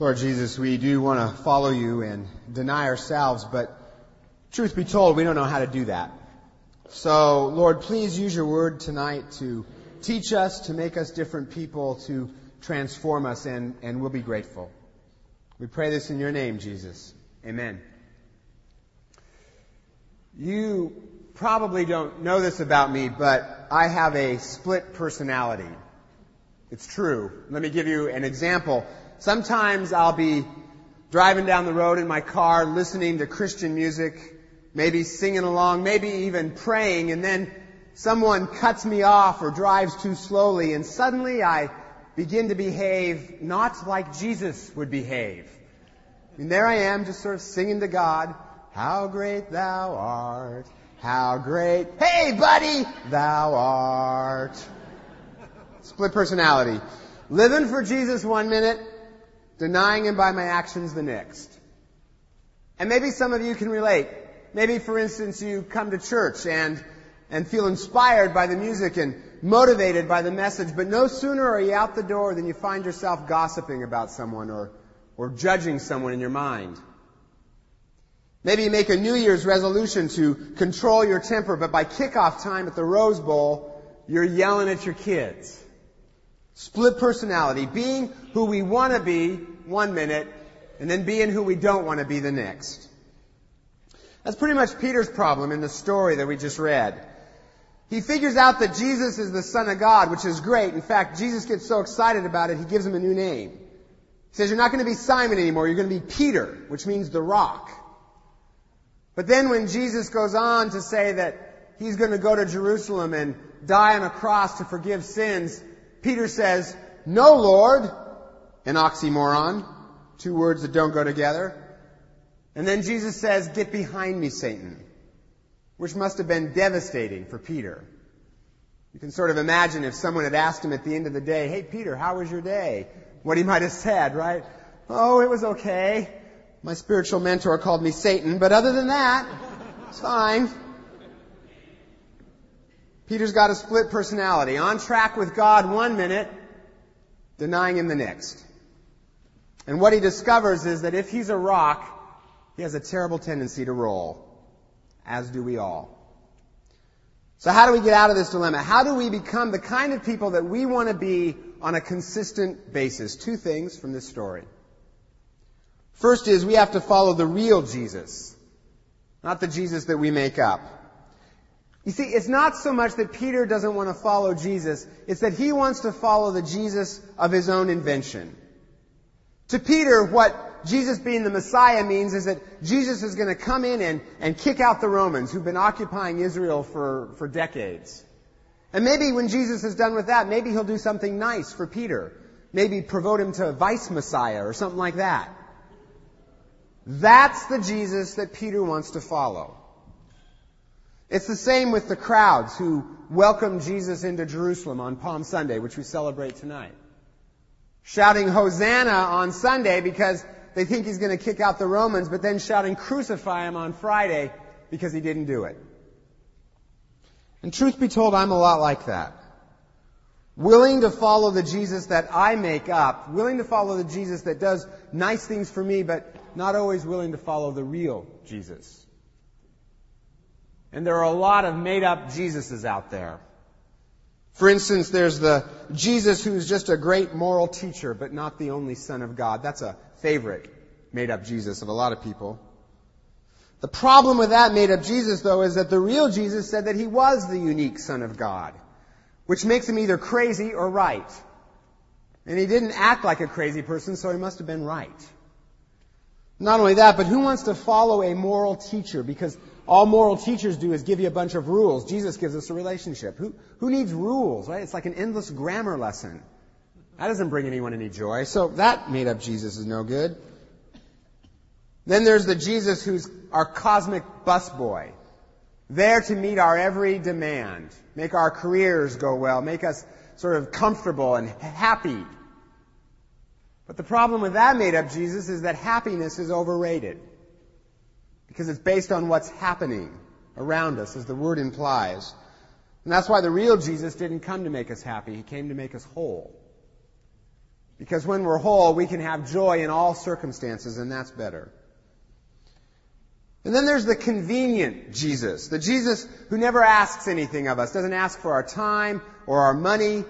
Lord Jesus, we do want to follow you and deny ourselves, but truth be told, we don't know how to do that. So, Lord, please use your word tonight to teach us, to make us different people, to transform us, and, and we'll be grateful. We pray this in your name, Jesus. Amen. You probably don't know this about me, but I have a split personality. It's true. Let me give you an example. Sometimes I'll be driving down the road in my car, listening to Christian music, maybe singing along, maybe even praying, and then someone cuts me off or drives too slowly, and suddenly I begin to behave not like Jesus would behave. And there I am, just sort of singing to God, How great thou art, how great, hey buddy, thou art. Split personality. Living for Jesus one minute, denying him by my actions the next. And maybe some of you can relate. Maybe, for instance, you come to church and, and feel inspired by the music and motivated by the message, but no sooner are you out the door than you find yourself gossiping about someone or, or judging someone in your mind. Maybe you make a New Year's resolution to control your temper, but by kickoff time at the Rose Bowl, you're yelling at your kids. Split personality, being who we want to be one minute, and then being who we don't want to be the next. That's pretty much Peter's problem in the story that we just read. He figures out that Jesus is the Son of God, which is great. In fact, Jesus gets so excited about it, he gives him a new name. He says, You're not going to be Simon anymore, you're going to be Peter, which means the rock. But then when Jesus goes on to say that he's going to go to Jerusalem and die on a cross to forgive sins, Peter says, No, Lord, an oxymoron, two words that don't go together. And then Jesus says, Get behind me, Satan, which must have been devastating for Peter. You can sort of imagine if someone had asked him at the end of the day, Hey, Peter, how was your day? What he might have said, right? Oh, it was okay. My spiritual mentor called me Satan, but other than that, it's fine. Peter's got a split personality. On track with God one minute, denying him the next. And what he discovers is that if he's a rock, he has a terrible tendency to roll. As do we all. So how do we get out of this dilemma? How do we become the kind of people that we want to be on a consistent basis? Two things from this story. First is we have to follow the real Jesus, not the Jesus that we make up. You see, it's not so much that Peter doesn't want to follow Jesus, it's that he wants to follow the Jesus of his own invention. To Peter, what Jesus being the Messiah means is that Jesus is going to come in and, and kick out the Romans who've been occupying Israel for, for decades. And maybe when Jesus is done with that, maybe he'll do something nice for Peter. Maybe promote him to a vice Messiah or something like that. That's the Jesus that Peter wants to follow. It's the same with the crowds who welcomed Jesus into Jerusalem on Palm Sunday, which we celebrate tonight. Shouting Hosanna on Sunday because they think he's going to kick out the Romans, but then shouting crucify him on Friday because he didn't do it. And truth be told, I'm a lot like that. Willing to follow the Jesus that I make up, willing to follow the Jesus that does nice things for me, but not always willing to follow the real Jesus. And there are a lot of made up Jesuses out there. For instance, there's the Jesus who's just a great moral teacher, but not the only Son of God. That's a favorite made up Jesus of a lot of people. The problem with that made up Jesus, though, is that the real Jesus said that he was the unique Son of God, which makes him either crazy or right. And he didn't act like a crazy person, so he must have been right. Not only that, but who wants to follow a moral teacher? Because all moral teachers do is give you a bunch of rules. Jesus gives us a relationship. Who, who needs rules, right? It's like an endless grammar lesson. That doesn't bring anyone any joy. So that made up Jesus is no good. Then there's the Jesus who's our cosmic busboy. There to meet our every demand. Make our careers go well. Make us sort of comfortable and happy. But the problem with that made up Jesus is that happiness is overrated because it's based on what's happening around us, as the word implies. And that's why the real Jesus didn't come to make us happy. He came to make us whole. Because when we're whole, we can have joy in all circumstances, and that's better. And then there's the convenient Jesus, the Jesus who never asks anything of us, doesn't ask for our time or our money,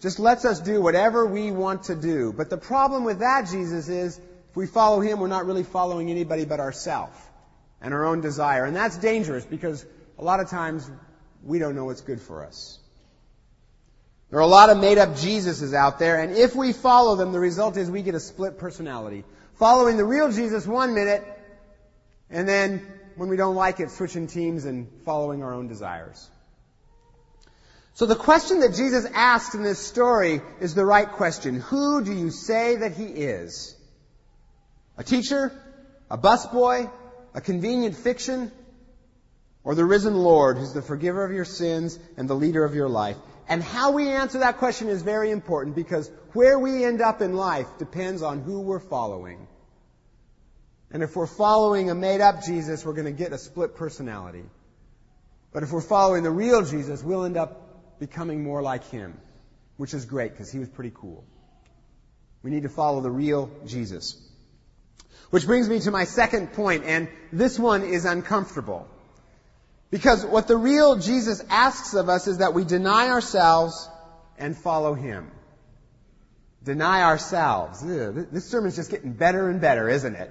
just lets us do whatever we want to do. But the problem with that Jesus is, if we follow him, we're not really following anybody but ourselves and our own desire. And that's dangerous because a lot of times we don't know what's good for us. There are a lot of made up Jesuses out there, and if we follow them, the result is we get a split personality. Following the real Jesus one minute, and then when we don't like it, switching teams and following our own desires. So the question that Jesus asked in this story is the right question. Who do you say that he is? A teacher? A busboy? A convenient fiction? Or the risen Lord who's the forgiver of your sins and the leader of your life? And how we answer that question is very important because where we end up in life depends on who we're following. And if we're following a made up Jesus, we're going to get a split personality. But if we're following the real Jesus, we'll end up becoming more like him, which is great because he was pretty cool. We need to follow the real Jesus. Which brings me to my second point, and this one is uncomfortable. Because what the real Jesus asks of us is that we deny ourselves and follow Him. Deny ourselves. Ugh, this sermon's just getting better and better, isn't it?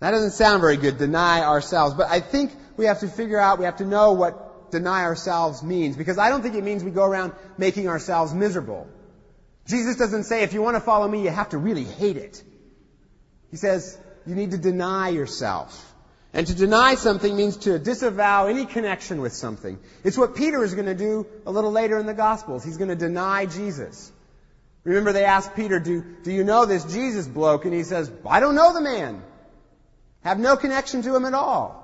That doesn't sound very good, deny ourselves. But I think we have to figure out, we have to know what deny ourselves means. Because I don't think it means we go around making ourselves miserable. Jesus doesn't say, if you want to follow me, you have to really hate it. He says, you need to deny yourself. And to deny something means to disavow any connection with something. It's what Peter is going to do a little later in the Gospels. He's going to deny Jesus. Remember they asked Peter, do, do you know this Jesus bloke? And he says, I don't know the man. Have no connection to him at all.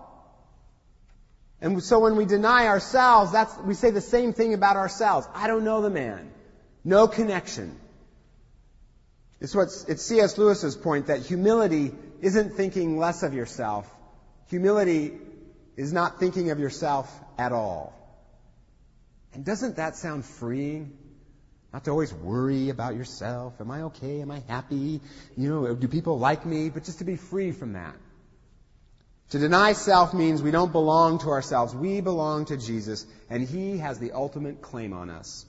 And so when we deny ourselves, that's, we say the same thing about ourselves. I don't know the man. No connection. It's what, it's C.S. Lewis's point that humility isn't thinking less of yourself. Humility is not thinking of yourself at all. And doesn't that sound freeing? Not to always worry about yourself. Am I okay? Am I happy? You know, do people like me? But just to be free from that. To deny self means we don't belong to ourselves. We belong to Jesus, and He has the ultimate claim on us.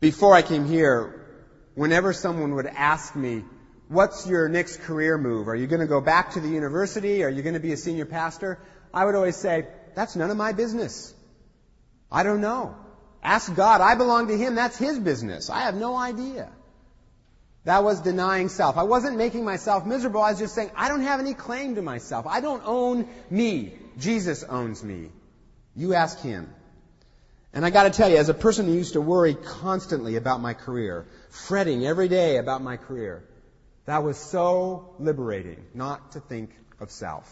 Before I came here, whenever someone would ask me, what's your next career move? Are you going to go back to the university? Are you going to be a senior pastor? I would always say, that's none of my business. I don't know. Ask God. I belong to Him. That's His business. I have no idea. That was denying self. I wasn't making myself miserable. I was just saying, I don't have any claim to myself. I don't own me. Jesus owns me. You ask Him. And I gotta tell you, as a person who used to worry constantly about my career, fretting every day about my career, that was so liberating not to think of self.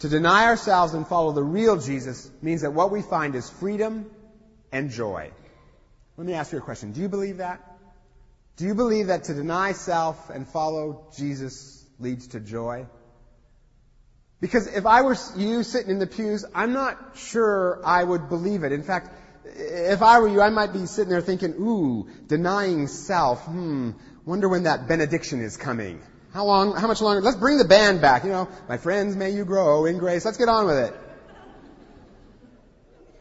To deny ourselves and follow the real Jesus means that what we find is freedom and joy. Let me ask you a question. Do you believe that? Do you believe that to deny self and follow Jesus leads to joy? Because if I were you sitting in the pews, I'm not sure I would believe it. In fact, if I were you, I might be sitting there thinking, ooh, denying self, hmm, wonder when that benediction is coming. How long, how much longer? Let's bring the band back, you know, my friends, may you grow in grace. Let's get on with it.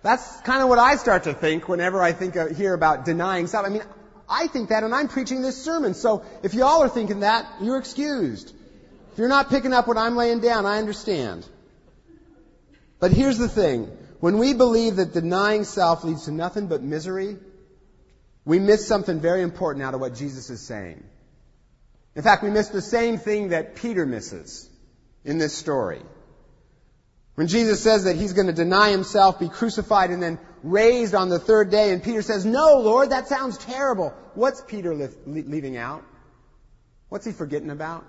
That's kind of what I start to think whenever I think of, hear about denying self. I mean, I think that and I'm preaching this sermon. So if y'all are thinking that, you're excused. If you're not picking up what I'm laying down, I understand. But here's the thing. When we believe that denying self leads to nothing but misery, we miss something very important out of what Jesus is saying. In fact, we miss the same thing that Peter misses in this story. When Jesus says that he's going to deny himself, be crucified, and then raised on the third day, and Peter says, No, Lord, that sounds terrible. What's Peter leaving out? What's he forgetting about?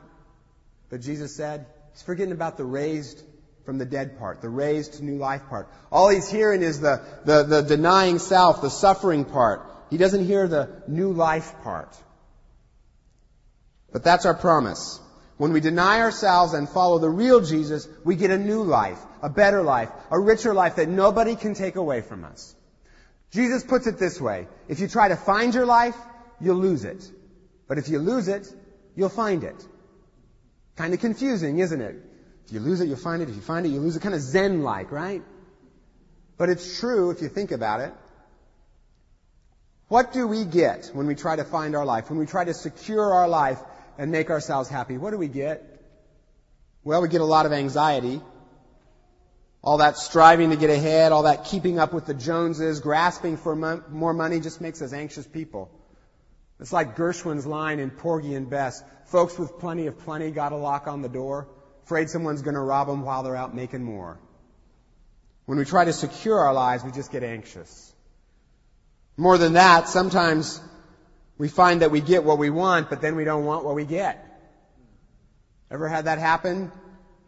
That Jesus said, he's forgetting about the raised from the dead part, the raised to new life part. All he's hearing is the, the, the denying self, the suffering part. He doesn't hear the new life part. But that's our promise. When we deny ourselves and follow the real Jesus, we get a new life, a better life, a richer life that nobody can take away from us. Jesus puts it this way. If you try to find your life, you'll lose it. But if you lose it, you'll find it. Kind of confusing, isn't it? If you lose it, you'll find it. If you find it, you lose it. Kind of Zen-like, right? But it's true if you think about it. What do we get when we try to find our life? When we try to secure our life and make ourselves happy? What do we get? Well, we get a lot of anxiety. All that striving to get ahead, all that keeping up with the Joneses, grasping for mo- more money just makes us anxious people. It's like Gershwin's line in Porgy and Bess. Folks with plenty of plenty got a lock on the door, afraid someone's going to rob them while they're out making more. When we try to secure our lives, we just get anxious. More than that, sometimes we find that we get what we want, but then we don't want what we get. Ever had that happen?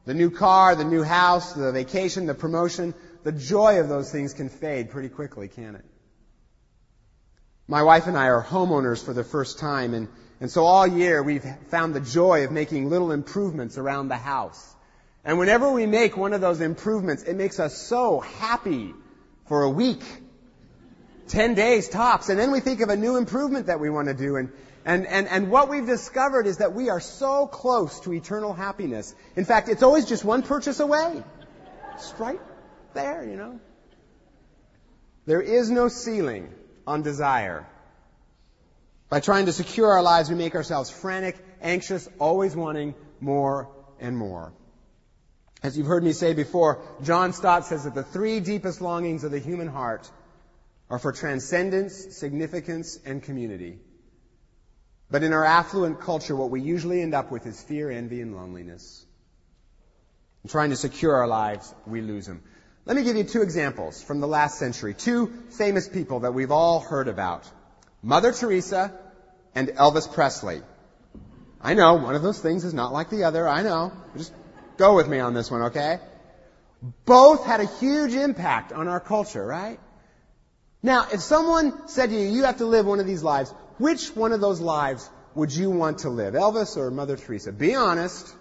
The new car, the new house, the vacation, the promotion, the joy of those things can fade pretty quickly, can it? My wife and I are homeowners for the first time, and, and so all year we've found the joy of making little improvements around the house. And whenever we make one of those improvements, it makes us so happy for a week. Ten days tops. And then we think of a new improvement that we want to do. And, and, and, and what we've discovered is that we are so close to eternal happiness. In fact, it's always just one purchase away. It's right there, you know. There is no ceiling on desire. By trying to secure our lives, we make ourselves frantic, anxious, always wanting more and more. As you've heard me say before, John Stott says that the three deepest longings of the human heart are for transcendence, significance, and community. But in our affluent culture, what we usually end up with is fear, envy, and loneliness. In trying to secure our lives, we lose them. Let me give you two examples from the last century. Two famous people that we've all heard about. Mother Teresa and Elvis Presley. I know, one of those things is not like the other. I know. Just go with me on this one, okay? Both had a huge impact on our culture, right? Now, if someone said to you, you have to live one of these lives, which one of those lives would you want to live? Elvis or Mother Teresa? Be honest.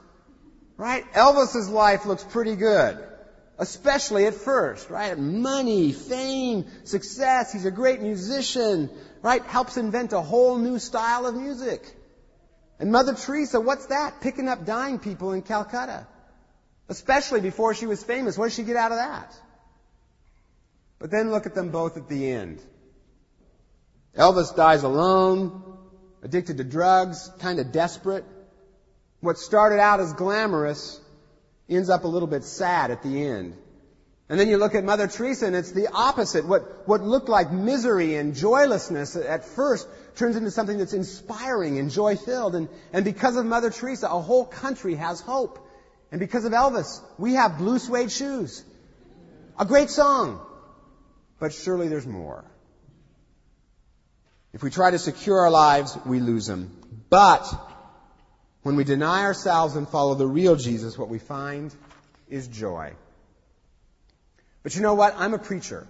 Right? Elvis's life looks pretty good. Especially at first, right? Money, fame, success. He's a great musician, right? Helps invent a whole new style of music. And Mother Teresa, what's that? Picking up dying people in Calcutta. Especially before she was famous. What did she get out of that? But then look at them both at the end. Elvis dies alone, addicted to drugs, kind of desperate. What started out as glamorous ends up a little bit sad at the end. And then you look at Mother Teresa and it's the opposite. What, what looked like misery and joylessness at first turns into something that's inspiring and joy filled. And, and because of Mother Teresa, a whole country has hope. And because of Elvis, we have blue suede shoes. A great song. But surely there's more. If we try to secure our lives, we lose them. But when we deny ourselves and follow the real Jesus, what we find is joy. But you know what? I'm a preacher.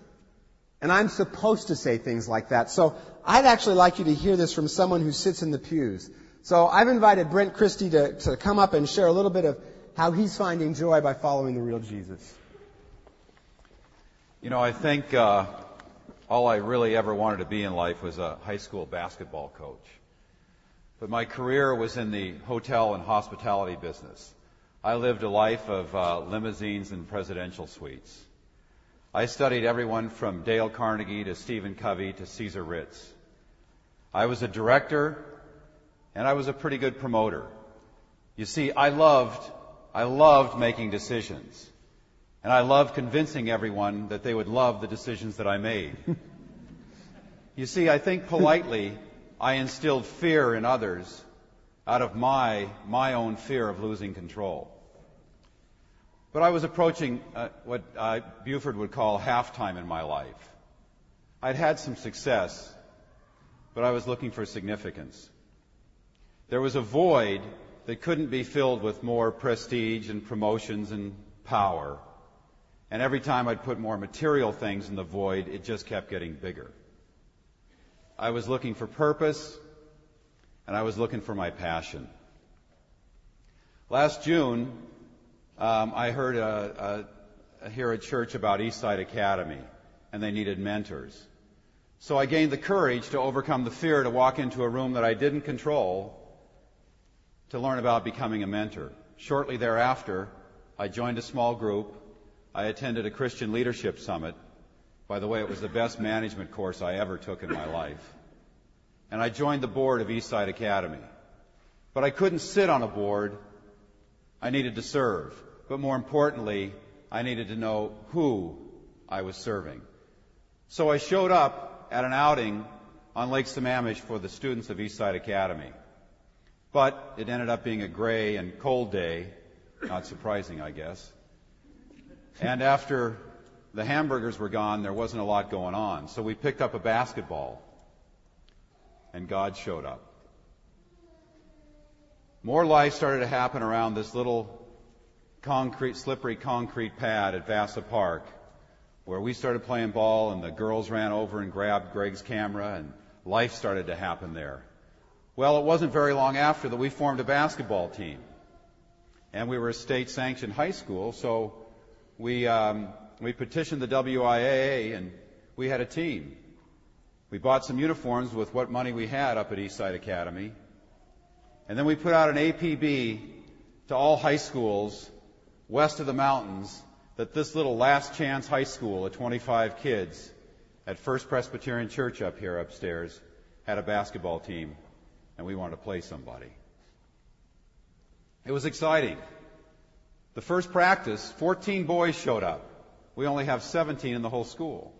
And I'm supposed to say things like that. So I'd actually like you to hear this from someone who sits in the pews. So I've invited Brent Christie to, to come up and share a little bit of how he's finding joy by following the real Jesus. You know, I think uh, all I really ever wanted to be in life was a high school basketball coach. But my career was in the hotel and hospitality business. I lived a life of uh, limousines and presidential suites. I studied everyone from Dale Carnegie to Stephen Covey to Caesar Ritz. I was a director and I was a pretty good promoter. You see, I loved, I loved making decisions. And I loved convincing everyone that they would love the decisions that I made. you see, I think politely, I instilled fear in others out of my, my own fear of losing control. But I was approaching uh, what uh, Buford would call halftime in my life. I'd had some success, but I was looking for significance. There was a void that couldn't be filled with more prestige and promotions and power. And every time I'd put more material things in the void, it just kept getting bigger. I was looking for purpose, and I was looking for my passion. Last June, um, I heard a, a, here at church about Eastside Academy, and they needed mentors. So I gained the courage to overcome the fear to walk into a room that I didn't control to learn about becoming a mentor. Shortly thereafter, I joined a small group. I attended a Christian leadership summit. By the way, it was the best management course I ever took in my life. And I joined the board of Eastside Academy. But I couldn't sit on a board. I needed to serve. But more importantly, I needed to know who I was serving. So I showed up at an outing on Lake Sammamish for the students of Eastside Academy. But it ended up being a gray and cold day. Not surprising, I guess. And after the hamburgers were gone, there wasn't a lot going on. So we picked up a basketball. And God showed up. More life started to happen around this little concrete, slippery concrete pad at Vasa Park where we started playing ball and the girls ran over and grabbed Greg's camera and life started to happen there. Well, it wasn't very long after that we formed a basketball team. And we were a state sanctioned high school, so we, um, we petitioned the WIAA and we had a team. We bought some uniforms with what money we had up at Eastside Academy. And then we put out an APB to all high schools west of the mountains that this little last chance high school of 25 kids at First Presbyterian Church up here upstairs had a basketball team and we wanted to play somebody. It was exciting. The first practice, 14 boys showed up. We only have 17 in the whole school.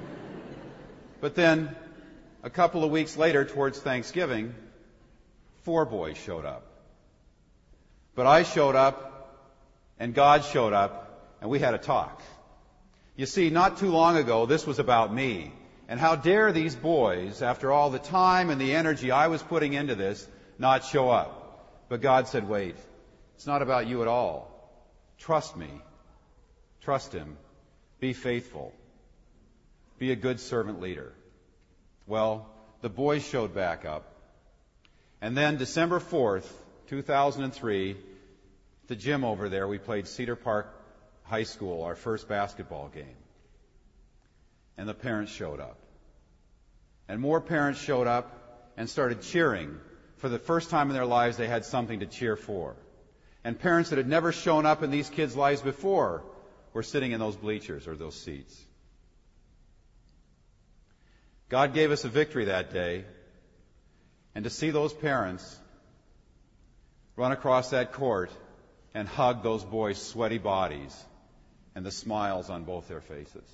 but then, a couple of weeks later, towards Thanksgiving, four boys showed up. But I showed up, and God showed up, and we had a talk. You see, not too long ago, this was about me. And how dare these boys, after all the time and the energy I was putting into this, not show up? But God said, wait, it's not about you at all. Trust me. Trust Him. Be faithful. Be a good servant leader. Well, the boys showed back up. And then December 4th, 2003, the gym over there, we played Cedar Park high school, our first basketball game. And the parents showed up. And more parents showed up and started cheering. For the first time in their lives, they had something to cheer for. And parents that had never shown up in these kids' lives before were sitting in those bleachers or those seats. God gave us a victory that day. And to see those parents run across that court and hug those boys' sweaty bodies and the smiles on both their faces.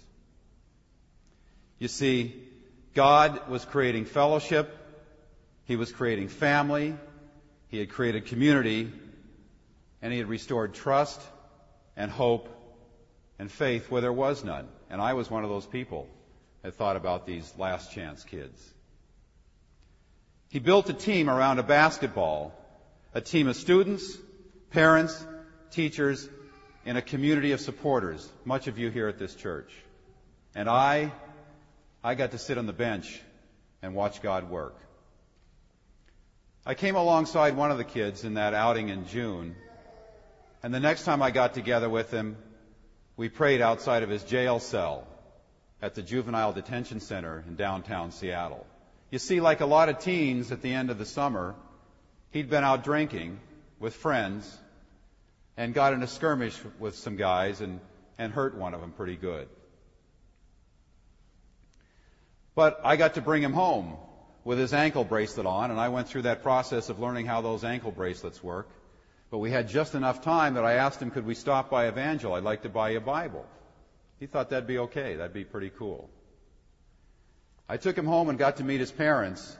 You see, God was creating fellowship, He was creating family, He had created community, and He had restored trust and hope and faith where there was none. And I was one of those people that thought about these last chance kids. He built a team around a basketball, a team of students, parents, teachers, and a community of supporters, much of you here at this church. And I, I got to sit on the bench and watch God work. I came alongside one of the kids in that outing in June, and the next time I got together with him, we prayed outside of his jail cell at the Juvenile Detention Center in downtown Seattle. You see, like a lot of teens at the end of the summer, he'd been out drinking with friends and got in a skirmish with some guys and, and hurt one of them pretty good. But I got to bring him home with his ankle bracelet on, and I went through that process of learning how those ankle bracelets work. But we had just enough time that I asked him, could we stop by Evangel? I'd like to buy a Bible. He thought that'd be okay. That'd be pretty cool. I took him home and got to meet his parents,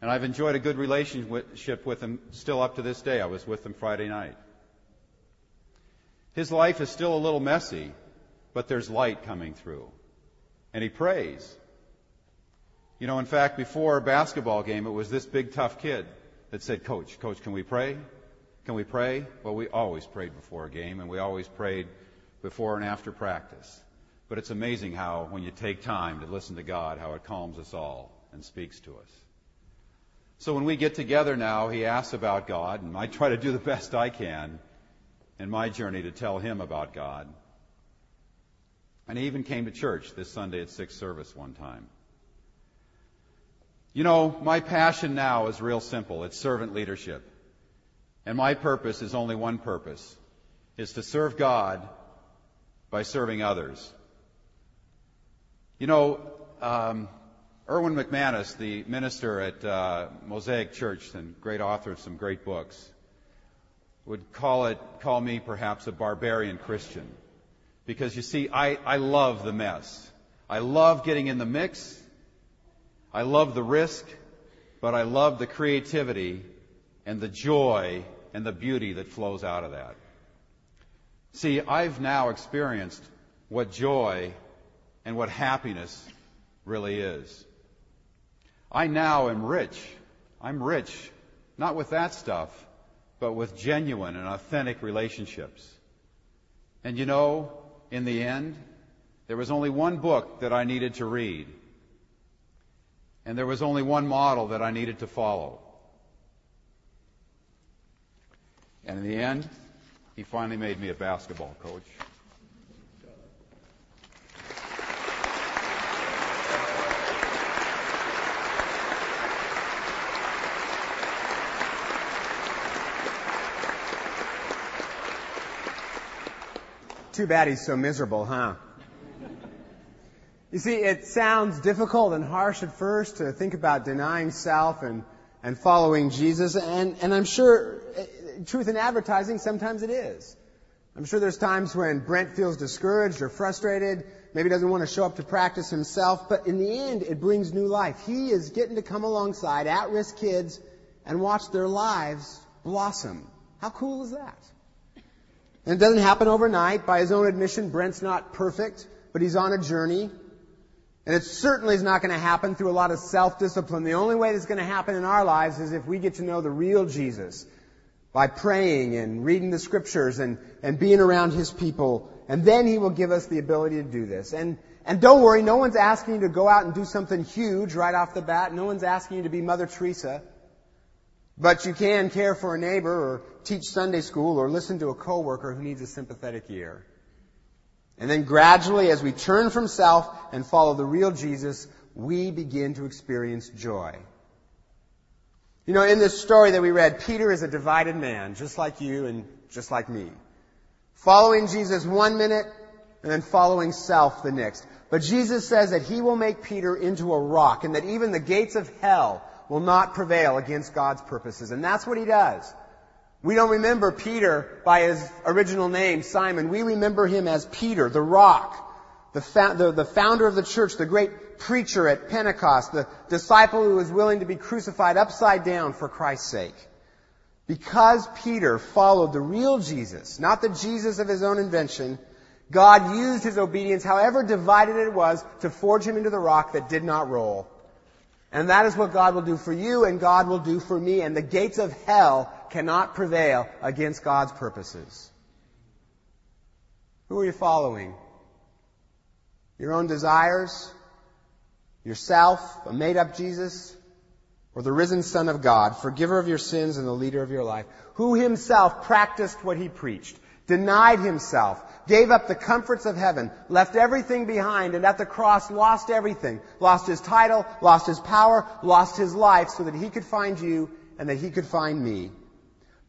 and I've enjoyed a good relationship with him still up to this day. I was with them Friday night. His life is still a little messy, but there's light coming through. And he prays. You know, in fact, before a basketball game, it was this big tough kid that said, Coach, Coach, can we pray? Can we pray? Well, we always prayed before a game, and we always prayed before and after practice. But it's amazing how, when you take time to listen to God, how it calms us all and speaks to us. So when we get together now, he asks about God, and I try to do the best I can in my journey to tell him about God. And he even came to church this Sunday at sixth service one time. You know, my passion now is real simple. It's servant leadership. And my purpose is only one purpose. Is to serve God by serving others. You know, um, Erwin McManus, the minister at uh, Mosaic Church and great author of some great books, would call it, call me perhaps a barbarian Christian. Because you see, I, I love the mess. I love getting in the mix. I love the risk, but I love the creativity and the joy and the beauty that flows out of that. See, I've now experienced what joy and what happiness really is. I now am rich. I'm rich, not with that stuff, but with genuine and authentic relationships. And you know, in the end, there was only one book that I needed to read. And there was only one model that I needed to follow. And in the end, he finally made me a basketball coach. Too bad he's so miserable, huh? You see, it sounds difficult and harsh at first to think about denying self and, and following Jesus, and, and I'm sure, truth in advertising, sometimes it is. I'm sure there's times when Brent feels discouraged or frustrated, maybe doesn't want to show up to practice himself, but in the end, it brings new life. He is getting to come alongside at-risk kids and watch their lives blossom. How cool is that? And it doesn't happen overnight. By his own admission, Brent's not perfect, but he's on a journey. And it certainly is not going to happen through a lot of self-discipline. The only way that's going to happen in our lives is if we get to know the real Jesus by praying and reading the scriptures and, and being around his people. And then he will give us the ability to do this. And, and don't worry, no one's asking you to go out and do something huge right off the bat. No one's asking you to be Mother Teresa. But you can care for a neighbor or teach Sunday school or listen to a coworker who needs a sympathetic ear. And then gradually, as we turn from self and follow the real Jesus, we begin to experience joy. You know, in this story that we read, Peter is a divided man, just like you and just like me. Following Jesus one minute and then following self the next. But Jesus says that he will make Peter into a rock and that even the gates of hell will not prevail against God's purposes. And that's what he does. We don't remember Peter by his original name, Simon. We remember him as Peter, the rock, the, fa- the, the, founder of the church, the great preacher at Pentecost, the disciple who was willing to be crucified upside down for Christ's sake. Because Peter followed the real Jesus, not the Jesus of his own invention, God used his obedience, however divided it was, to forge him into the rock that did not roll. And that is what God will do for you and God will do for me. And the gates of hell cannot prevail against God's purposes. Who are you following? Your own desires? Yourself? A made up Jesus? Or the risen Son of God, forgiver of your sins and the leader of your life, who himself practiced what he preached, denied himself, gave up the comforts of heaven, left everything behind, and at the cross lost everything. Lost his title, lost his power, lost his life so that he could find you and that he could find me.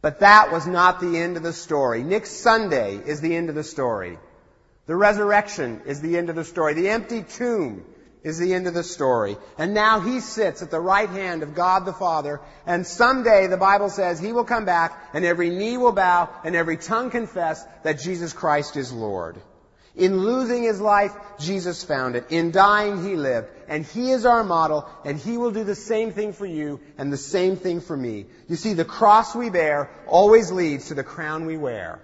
But that was not the end of the story. Next Sunday is the end of the story. The resurrection is the end of the story. The empty tomb is the end of the story. And now he sits at the right hand of God the Father, and someday the Bible says he will come back, and every knee will bow, and every tongue confess that Jesus Christ is Lord. In losing his life, Jesus found it. In dying, he lived. And he is our model, and he will do the same thing for you, and the same thing for me. You see, the cross we bear always leads to the crown we wear.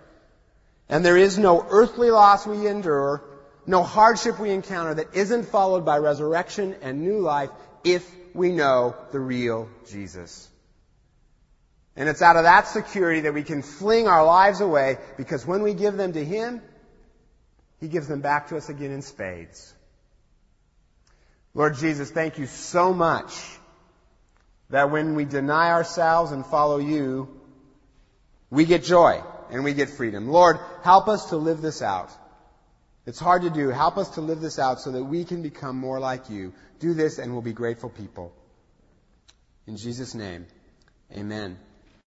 And there is no earthly loss we endure, no hardship we encounter that isn't followed by resurrection and new life if we know the real Jesus. And it's out of that security that we can fling our lives away because when we give them to Him, He gives them back to us again in spades. Lord Jesus, thank you so much that when we deny ourselves and follow you, we get joy and we get freedom. Lord, help us to live this out. It's hard to do. Help us to live this out so that we can become more like you. Do this and we'll be grateful people. In Jesus' name, amen.